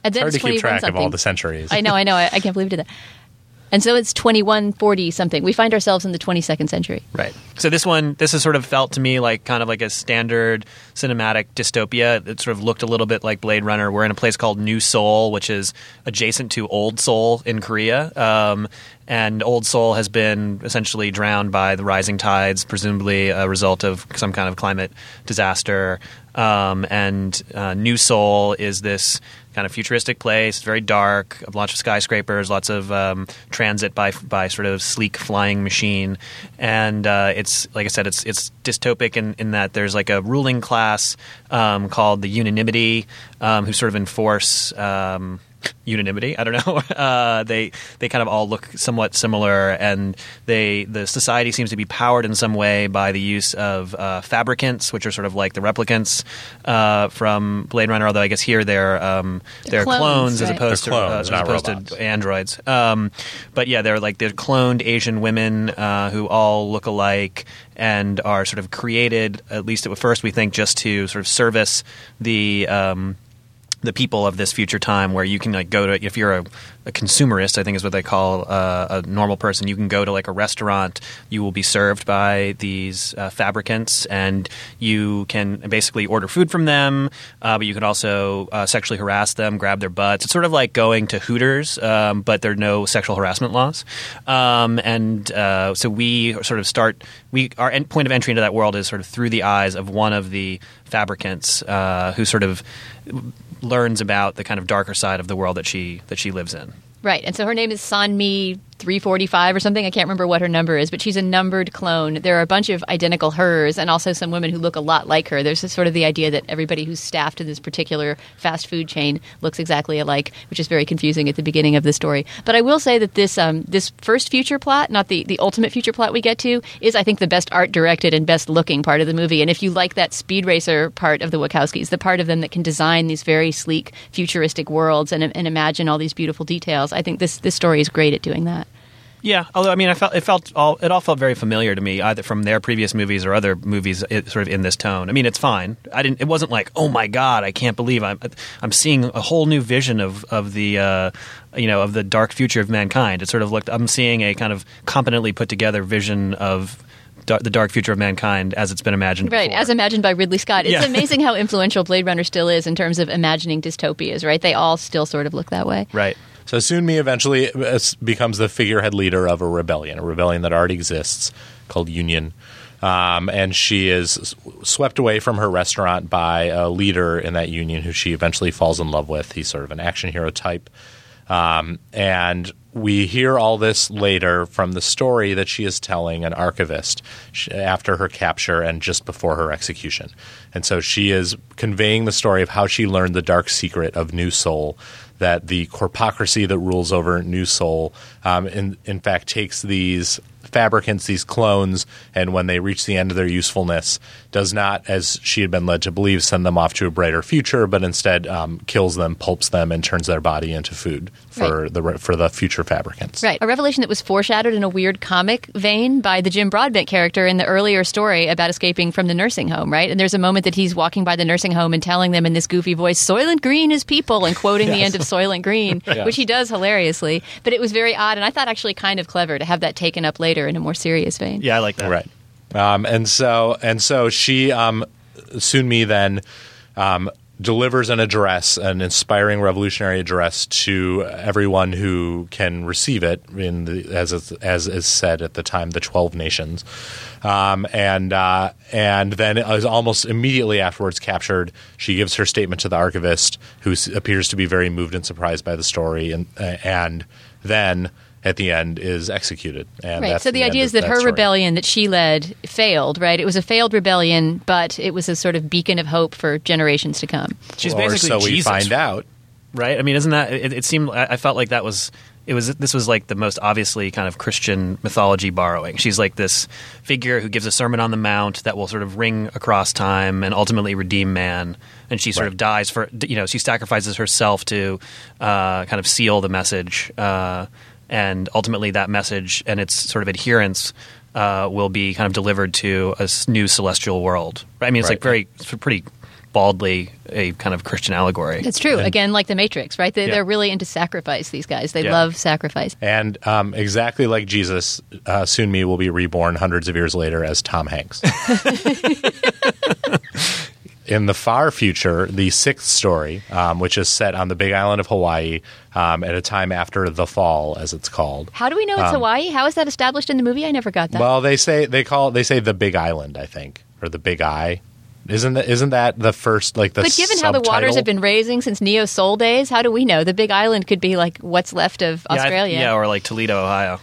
and then
Hard
it's
to keep track
something.
of all the centuries.
I know, I know. I, I can't believe it did that. And so it's 2140 something. We find ourselves in the 22nd century.
Right. So this one, this has sort of felt to me like kind of like a standard cinematic dystopia. It sort of looked a little bit like Blade Runner. We're in a place called New Seoul, which is adjacent to Old Seoul in Korea. Um, and Old Seoul has been essentially drowned by the rising tides, presumably a result of some kind of climate disaster. Um, and uh, New Seoul is this kind of futuristic place. Very dark, a bunch of skyscrapers, lots of um, transit by by sort of sleek flying machine, and uh, it's like I said, it's it's dystopic in, in that there's like a ruling class um, called the unanimity um, who sort of enforce. Um, unanimity. I don't know. Uh, they they kind of all look somewhat similar, and they the society seems to be powered in some way by the use of uh, fabricants, which are sort of like the replicants uh, from Blade Runner. Although I guess here they're um, they're,
clones,
clones, as opposed
They're
to uh, as opposed
robots.
to androids. Um, but yeah, they're like they're cloned Asian women uh, who all look alike and are sort of created. At least at first, we think just to sort of service the. Um, the people of this future time where you can like go to if you're a, a consumerist i think is what they call uh, a normal person you can go to like a restaurant you will be served by these uh, fabricants and you can basically order food from them uh, but you can also uh, sexually harass them grab their butts. It's sort of like going to hooters um, but there are no sexual harassment laws. Um, and uh, so we sort of start we our end point of entry into that world is sort of through the eyes of one of the fabricants uh, who sort of learns about the kind of darker side of the world that she that she lives in.
Right. And so her name is Sonmi 345 or something. I can't remember what her number is, but she's a numbered clone. There are a bunch of identical hers and also some women who look a lot like her. There's sort of the idea that everybody who's staffed in this particular fast food chain looks exactly alike, which is very confusing at the beginning of the story. But I will say that this um, this first future plot, not the, the ultimate future plot we get to, is I think the best art directed and best looking part of the movie. And if you like that speed racer part of the Wachowskis, the part of them that can design these very sleek futuristic worlds and, and imagine all these beautiful details, I think this this story is great at doing that.
Yeah, although I mean, I felt it felt all it all felt very familiar to me, either from their previous movies or other movies, it, sort of in this tone. I mean, it's fine. I didn't. It wasn't like, oh my god, I can't believe I'm I'm seeing a whole new vision of of the uh, you know of the dark future of mankind. It sort of looked. I'm seeing a kind of competently put together vision of the dark future of mankind as it's been imagined.
Right,
before.
as imagined by Ridley Scott. It's
Yeah.
amazing how influential Blade Runner still is in terms of imagining dystopias, right? They all still sort of look that way.
right.
So Sonmi eventually uh, becomes the figurehead leader of a rebellion, a rebellion that already exists called Union. Um, and she is swept away from her restaurant by a leader in that union who she eventually falls in love with. He's sort of an action hero type. Um, and we hear all this later from the story that she is telling an archivist after her capture and just before her execution. And so she is conveying the story of how she learned the dark secret of New Seoul, that the corpocracy that rules over New Seoul, um, in, in fact, takes these fabricants, these clones, and when they reach the end of their usefulness, does not, as she had been led to believe, send them off to a brighter future, but instead um, kills them, pulps them, and turns their body into food for
Right.
the for the future fabricants.
Right. A revelation that was foreshadowed in a weird comic vein by the Jim Broadbent character in the earlier story about escaping from the nursing home, right? And there's a moment that he's walking by the nursing home and telling them in this goofy voice, Soylent Green is people, and quoting the end of Soylent Green, which he does hilariously. But it was very odd, and I thought actually kind of clever to have that taken up later in a more serious vein.
Yeah, I like that.
Right. Um, and so and so she um, Sonmi then um, delivers an address, an inspiring revolutionary address to everyone who can receive it. In the, as is- as is said at the time, the twelve nations, um, and uh, and then is almost immediately afterwards captured. She gives her statement to the archivist, who appears to be very moved and surprised by the story, and uh, and then. At the end, is executed. And
Right. So the,
end
idea is that her
story.
rebellion that she led failed, right? It was a failed rebellion, but it was a sort of beacon of hope for generations to come.
She's
or
basically
so we
Jesus,
find out.
right? I mean, isn't that? It, it seemed. I, I felt like that was. It was. This was like the most obviously kind of Christian mythology borrowing. She's like this figure who gives a sermon on the mount that will sort of ring across time and ultimately redeem man. And she sort
Right.
of dies for. You know, she sacrifices herself to uh, kind of seal the message. Uh, and ultimately, that message and its sort of adherence. Uh, will be kind of delivered to a new celestial world. I mean, it's like very, it's pretty baldly a kind of Christian allegory.
It's true. Again, like the Matrix, right? They,
Yeah.
They're really into sacrifice, these guys. They
Yeah.
love sacrifice.
And um, exactly like Jesus, uh, me will be reborn hundreds of years later as Tom Hanks. In the far future, the sixth story, um, which is set on the Big Island of Hawaii um, at a time after the fall, as it's called.
How do we know it's Hawaii? How is that established in the movie? I never got that.
Um, Well, they say they call they say the Big Island, I think, or the Big Eye. Isn't that isn't that the first like the
but given how the waters have been raising since Neo Seoul days, how do we know? The Big Island could be like what's left of
Yeah, I-
Australia.
yeah, or like Toledo, Ohio.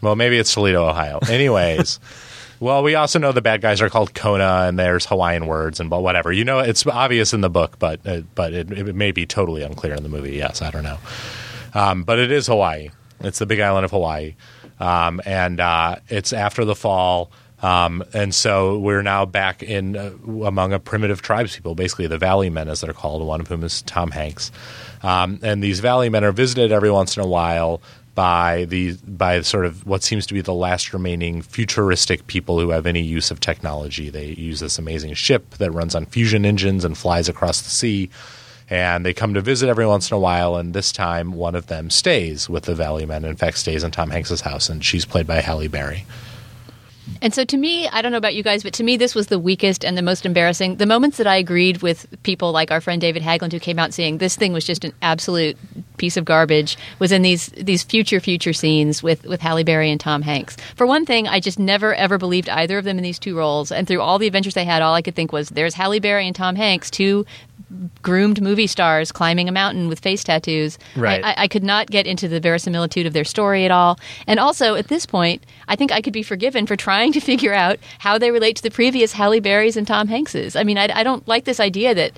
Well, maybe it's Toledo, Ohio. Anyways, well, we also know the bad guys are called Kona, and there's Hawaiian words and but whatever. You know, it's obvious in the book, but uh, but it, it may be totally unclear in the movie. Yes, I don't know, um, but it is Hawaii. It's the Big Island of Hawaii, um, and uh, it's after the fall. Um, and so we're now back in uh, among a primitive tribes people, basically the Valley Men, as they're called. One of whom is Tom Hanks, um, and these Valley Men are visited every once in a while by the by sort of what seems to be the last remaining futuristic people who have any use of technology. They use this amazing ship that runs on fusion engines and flies across the sea. And they come to visit every once in a while, and this time one of them stays with the Valley Men. In fact, stays in Tom Hanks's house, and she's played by Halle Berry.
And so to me, I don't know about you guys, but to me, this was the weakest and the most embarrassing. The moments that I agreed with people like our friend David Haglund, who came out saying this thing was just an absolute piece of garbage, was in these these future future scenes with with Halle Berry and Tom Hanks. For one thing, I just never ever believed either of them in these two roles. And through all the adventures they had, all I could think was, "There's Halle Berry and Tom Hanks, two groomed movie stars climbing a mountain with face tattoos.
Right.
I, I, could not get into the verisimilitude of their story at all. And also, at this point, I think I could be forgiven for trying to figure out how they relate to the previous Halle Berrys and Tom Hankses. I mean, I, I don't like this idea that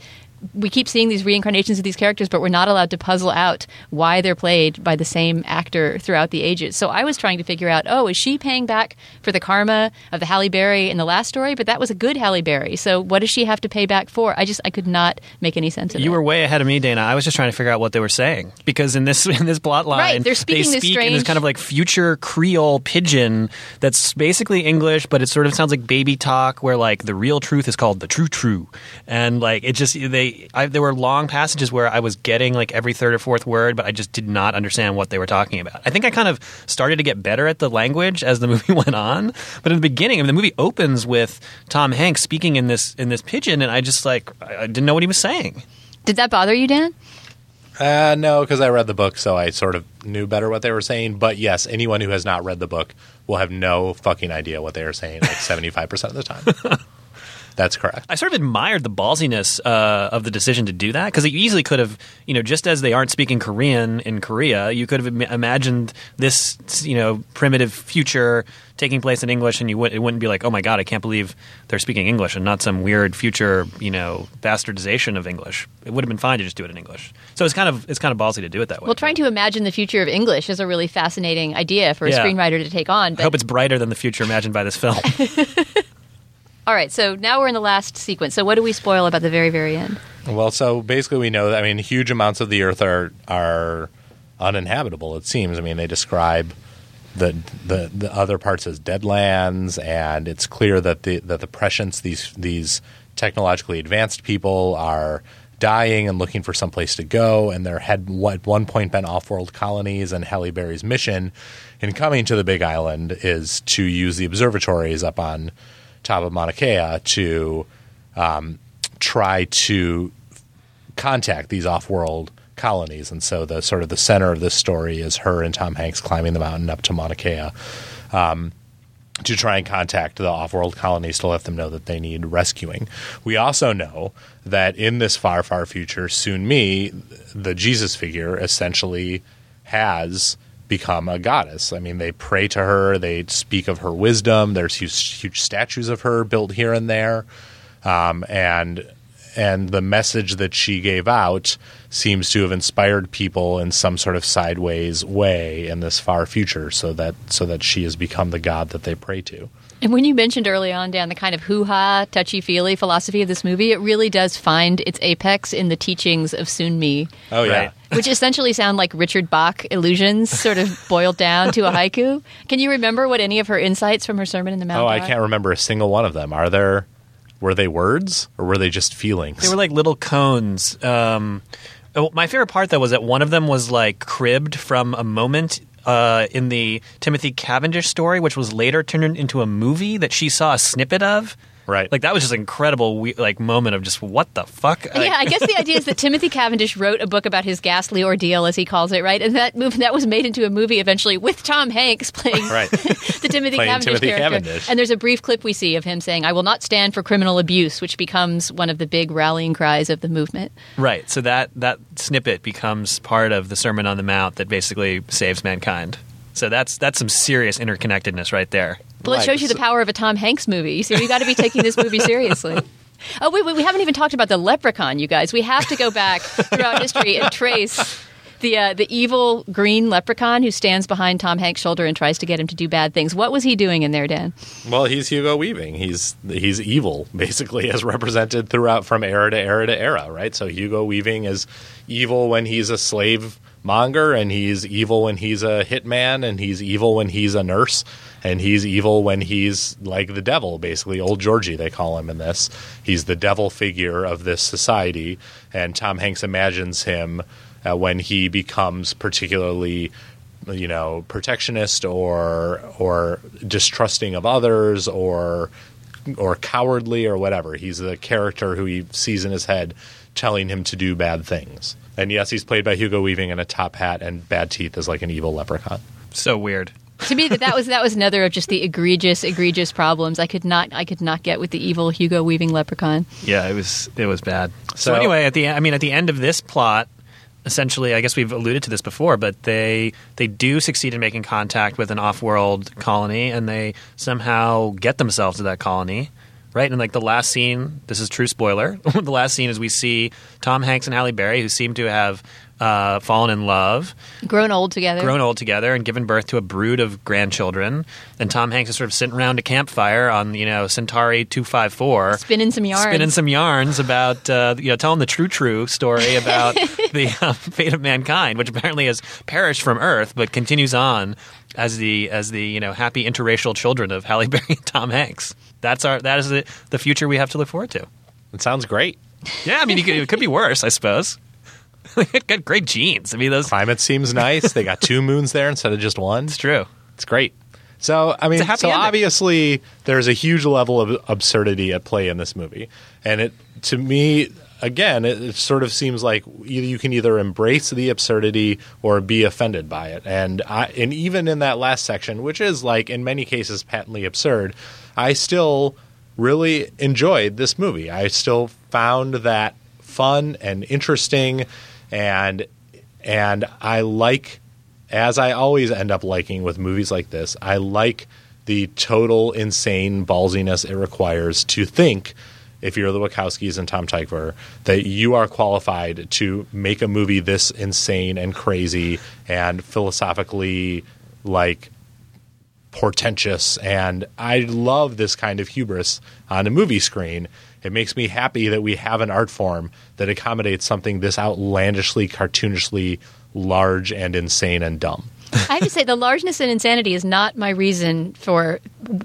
we keep seeing these reincarnations of these characters, but we're not allowed to puzzle out why they're played by the same actor throughout the ages. So I was trying to figure out, oh, is she paying back for the karma of the Halle Berry in the last story? But that was a good Halle Berry. So what does she have to pay back for? I just I could not make any sense of it.
You were way ahead of me, Dana. I was just trying to figure out what they were saying because in this in this plot line,
Right, they're speaking
they
this
speak in this
strange-
kind of like future Creole pidgin that's basically English, but it sort of sounds like baby talk, where like the real truth is called the true true, and like it just they I, there were long passages where I was getting like every third or fourth word, but I just did not understand what they were talking about. I think I kind of started to get better at the language as the movie went on, but in the beginning, I mean, the movie opens with Tom Hanks speaking in this in this pidgin, and I just like I I didn't know what he was saying.
Did that bother you, Dan?
Uh, no, because I read the book, so I sort of knew better what they were saying. But yes, anyone who has not read the book will have no fucking idea what they are saying, like seventy five percent of the time. That's correct.
I sort of admired the ballsiness uh, of the decision to do that because you easily could have, you know, just as they aren't speaking Korean in Korea, you could have Im- imagined this, you know, primitive future taking place in English, and you would, it wouldn't be like, oh my god, I can't believe they're speaking English and not some weird future, you know, bastardization of English. It would have been fine to just do it in English. So it's kind of it's kind of ballsy to do it that way.
Well, trying to imagine the future of English is a really fascinating idea for a
Yeah.
screenwriter to take on.
I hope it's brighter than the future imagined by this film.
all right, so now we're in the last sequence. So what do we spoil about the very, very end?
Well, so basically, we know that. I mean, huge amounts of the Earth are are uninhabitable. It seems. I mean, they describe the the, the other parts as deadlands, and it's clear that the that the prescients, these these technologically advanced people, are dying and looking for some place to go. And there had at one point been off-world colonies, and Halle Berry's mission in coming to the Big Island is to use the observatories up on top of Mauna Kea to um, try to contact these off-world colonies, and so the sort of the center of this story is her and Tom Hanks climbing the mountain up to Mauna Kea um, to try and contact the off-world colonies to let them know that they need rescuing. We also know that in this far, far future, Sonmi, the Jesus figure essentially has become a goddess. I mean, they pray to her, they speak of her wisdom. There's huge, huge statues of her built here and there, um, and and the message that she gave out seems to have inspired people in some sort of sideways way in this far future so that so that she has become the god that they pray to
And when you mentioned early on, Dan, the kind of hoo ha, touchy feely philosophy of this movie, it really does find its apex in the teachings of Sonmi,
oh yeah
Right.
which essentially sound like Richard Bach illusions, sort of boiled down to a haiku. Can you remember what any of her insights from her sermon in the Mount
oh i
are?
can't remember a single one of them are there were they words or were they just feelings
They were like little koans. Um, oh, my favorite part though was that one of them was like cribbed from a moment uh, in the Timothy Cavendish story, which was later turned into a movie that she saw a snippet of.
Right.
Like that was just an incredible we- like moment of just what the fuck. Like,
yeah, I guess the idea is that Timothy Cavendish wrote a book about his ghastly ordeal, as he calls it, right? And that move that was made into a movie eventually with Tom Hanks playing
Right.
the Timothy
Playing
Cavendish
Timothy
character.
Cavendish.
And there's a brief clip we see of him saying, "I will not stand for criminal abuse," which becomes one of the big rallying cries of the movement.
Right. So that that snippet becomes part of the Sermon on the Mount that basically saves mankind. So that's that's some serious interconnectedness right there.
Well, it
Right,
shows you the power of a Tom Hanks movie. You see, we got to be taking this movie seriously. Oh wait, wait, we haven't even talked about the leprechaun, you guys. We have to go back throughout history and trace the uh, the evil green leprechaun who stands behind Tom Hanks' shoulder and tries to get him to do bad things. What was he doing in there, Dan?
well he's hugo weaving he's he's evil basically as represented throughout from era to era to era right so hugo weaving is evil when he's a slave monger and he's evil when he's a hitman and he's evil when he's a nurse and he's evil when he's like the devil basically old georgie they call him in this he's the devil figure of this society and tom hanks imagines him uh, when he becomes particularly you know protectionist or or distrusting of others or or cowardly or whatever. He's the character who he sees in his head telling him to do bad things. And yes, he's played by Hugo Weaving in a top hat and bad teeth as like an evil leprechaun.
So weird.
To me that that was that was another of just the egregious egregious problems I could not I could not get with the evil Hugo Weaving leprechaun.
Yeah, it was it was bad. So,
So-
anyway, at the I mean at the end of this plot, essentially, I guess we've alluded to this before, but they they do succeed in making contact with an off-world colony, and they somehow get themselves to that colony. Right, and like the last scene, this is true spoiler. the last scene is we see Tom Hanks and Halle Berry, who seem to have uh, fallen in love,
Grown old together.
grown old together and given birth to a brood of grandchildren. And Tom Hanks is sort of sitting around a campfire on, you know, Centauri 254.
spinning some yarns.
Spinning some yarns about, uh, you know, telling the true, true story about the um, fate of mankind, which apparently has perished from Earth, but continues on as the as the you know happy interracial children of Halle Berry and Tom Hanks. That's our that is the, the future we have to look forward to.
It sounds great.
Yeah, I mean, you could, it could be worse, I suppose. Got great genes. I mean, those.
Climate seems nice. they got two moons there instead of just one.
It's true.
It's great. So I mean, so
ending.
obviously there's a huge level of absurdity at play in this movie, and it to me again it, it sort of seems like either you can either embrace the absurdity or be offended by it, and I and even in that last section, which is like in many cases patently absurd, I still really enjoyed this movie. I still found that fun and interesting, and and I like as I always end up liking with movies like this, I like the total insane ballsiness it requires to think, if you're the Wachowskis and Tom Tykwer, that you are qualified to make a movie this insane and crazy and philosophically like portentous. And I love this kind of hubris on a movie screen. It makes me happy that we have an art form that accommodates something this outlandishly, cartoonishly large and insane and dumb.
I have to say, the largeness and insanity is not my reason for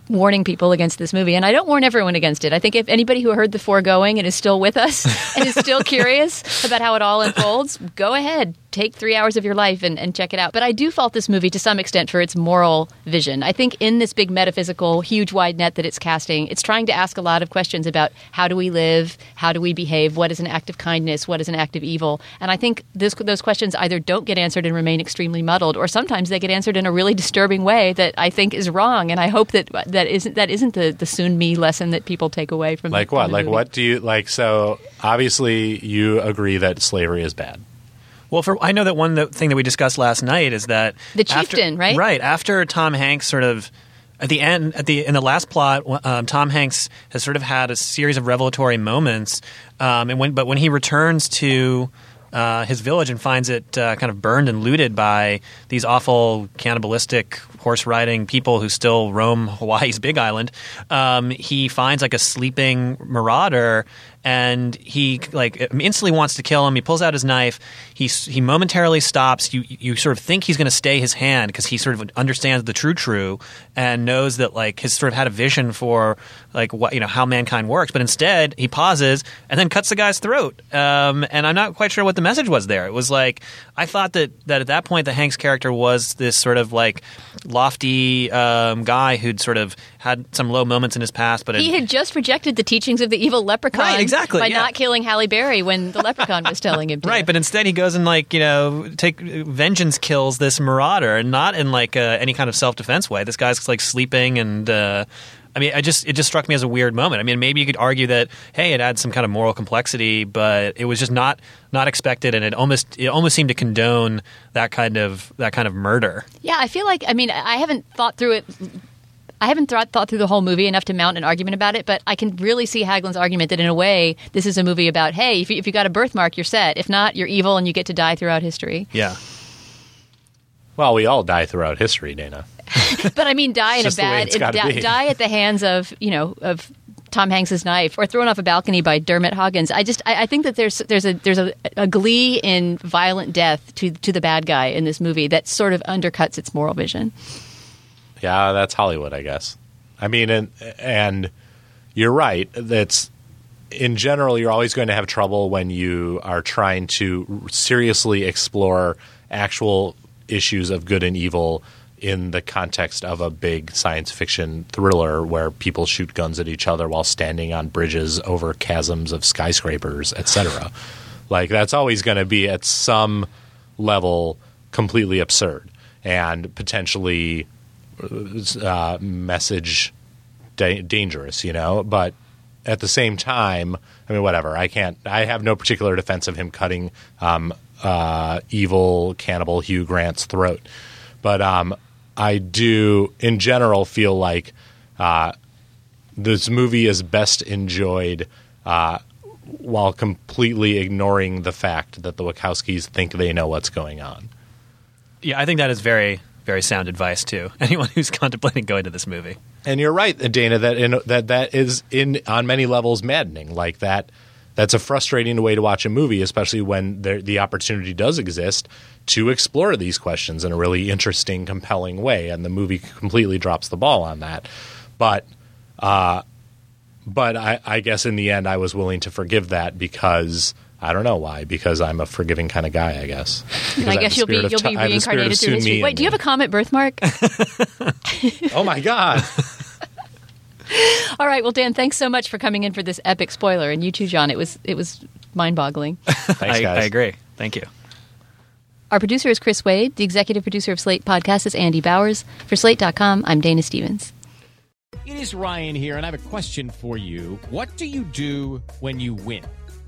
warning people against this movie, and I don't warn everyone against it. I think if anybody who heard the foregoing and is still with us and is still curious about how it all unfolds, go ahead, take three hours of your life and, and check it out. But I do fault this movie to some extent for its moral vision. I think in this big metaphysical, huge wide net that it's casting, it's trying to ask a lot of questions about how do we live, how do we behave, what is an act of kindness, what is an act of evil, and I think this, those questions either don't get answered and remain extremely muddled, or sometimes they get answered in a really disturbing way that I think is wrong. And I hope that that isn't that isn't the the Sonmi lesson that people take away from
Like
from
what?
the
Like
movie.
what do you like? So obviously, you agree that slavery is bad.
Well, for I know that one thing that we discussed last night is that
The
after-
chieftain, right?
Right after Tom Hanks sort of at the end at the in the last plot, um, Tom Hanks has sort of had a series of revelatory moments, um, and when but when he returns to uh, his village and finds it uh, kind of burned and looted by these awful cannibalistic horse riding people who still roam Hawaii's Big Island. Um, he finds like a sleeping marauder, and he like instantly wants to kill him. He pulls out his knife. He he momentarily stops. You you sort of think he's going to stay his hand because he sort of understands the true true and knows that like has sort of had a vision for like what you know how mankind works. But instead he pauses and then cuts the guy's throat. Um, and I'm not quite sure what the message was there. It was like I thought that that at that point the Hanks character was this sort of like lofty um, guy who'd sort of had some low moments in his past, but
He had just rejected the teachings of the evil leprechaun
Right, exactly,
by
yeah.
not killing Halle Berry when the leprechaun was telling him to.
Right, but instead he goes and like you know take vengeance kills this marauder, and not in like uh, any kind of self defense way. This guy's like sleeping, and uh, I mean, I just it just struck me as a weird moment. I mean, maybe you could argue that hey, it adds some kind of moral complexity, but it was just not not expected, and it almost it almost seemed to condone that kind of that kind of murder.
Yeah, I feel like I mean I haven't thought through it. I haven't thought thought through the whole movie enough to mount an argument about it, but I can really see Haglund's argument that in a way this is a movie about hey, if you, if you got a birthmark, you're set. If not, you're evil and you get to die throughout history.
Yeah,
Well, we all die throughout history, Dana.
But I mean, die in a
just the way
bad
it's
di-
be.
die at the hands of you know of Tom Hanks's knife or thrown off a balcony by Dermot Hoggins. I just I, I think that there's there's a there's a, a glee in violent death to to the bad guy in this movie that sort of undercuts its moral vision.
Yeah, that's Hollywood, I guess. I mean, and and you're right. That's in general, you're always going to have trouble when you are trying to seriously explore actual issues of good and evil in the context of a big science fiction thriller where people shoot guns at each other while standing on bridges over chasms of skyscrapers, etc. like that's always going to be at some level completely absurd and potentially uh, message da- dangerous, you know. But at the same time, I mean, whatever. I can't. I have no particular defense of him cutting um, uh, evil cannibal Hugh Grant's throat, but um, I do, in general, feel like uh, this movie is best enjoyed. Uh, while completely ignoring the fact that the Wachowskis think they know what's going on.
Yeah, I think that is very, very sound advice to anyone who's contemplating going to this movie.
And you're right, Dana, that in, that that is in on many levels maddening. Like that, that's a frustrating way to watch a movie, especially when there, the opportunity does exist to explore these questions in a really interesting, compelling way, and the movie completely drops the ball on that. But uh, but I, I guess in the end, I was willing to forgive that because I don't know why. Because I'm a forgiving kind of guy, I guess.
I guess you'll be you'll be reincarnated through history. Wait, do you have a comment birthmark?
oh my god.
All right. Well, Dan, thanks so much for coming in for this epic spoiler, and you too, John. It was it was mind boggling.
thanks, guys.
I, I agree. Thank you.
Our producer is Chris Wade. The executive producer of Slate Podcast is Andy Bowers. For Slate.com, I'm Dana Stevens.
It is Ryan here, and I have a question for you. What do you do when you win?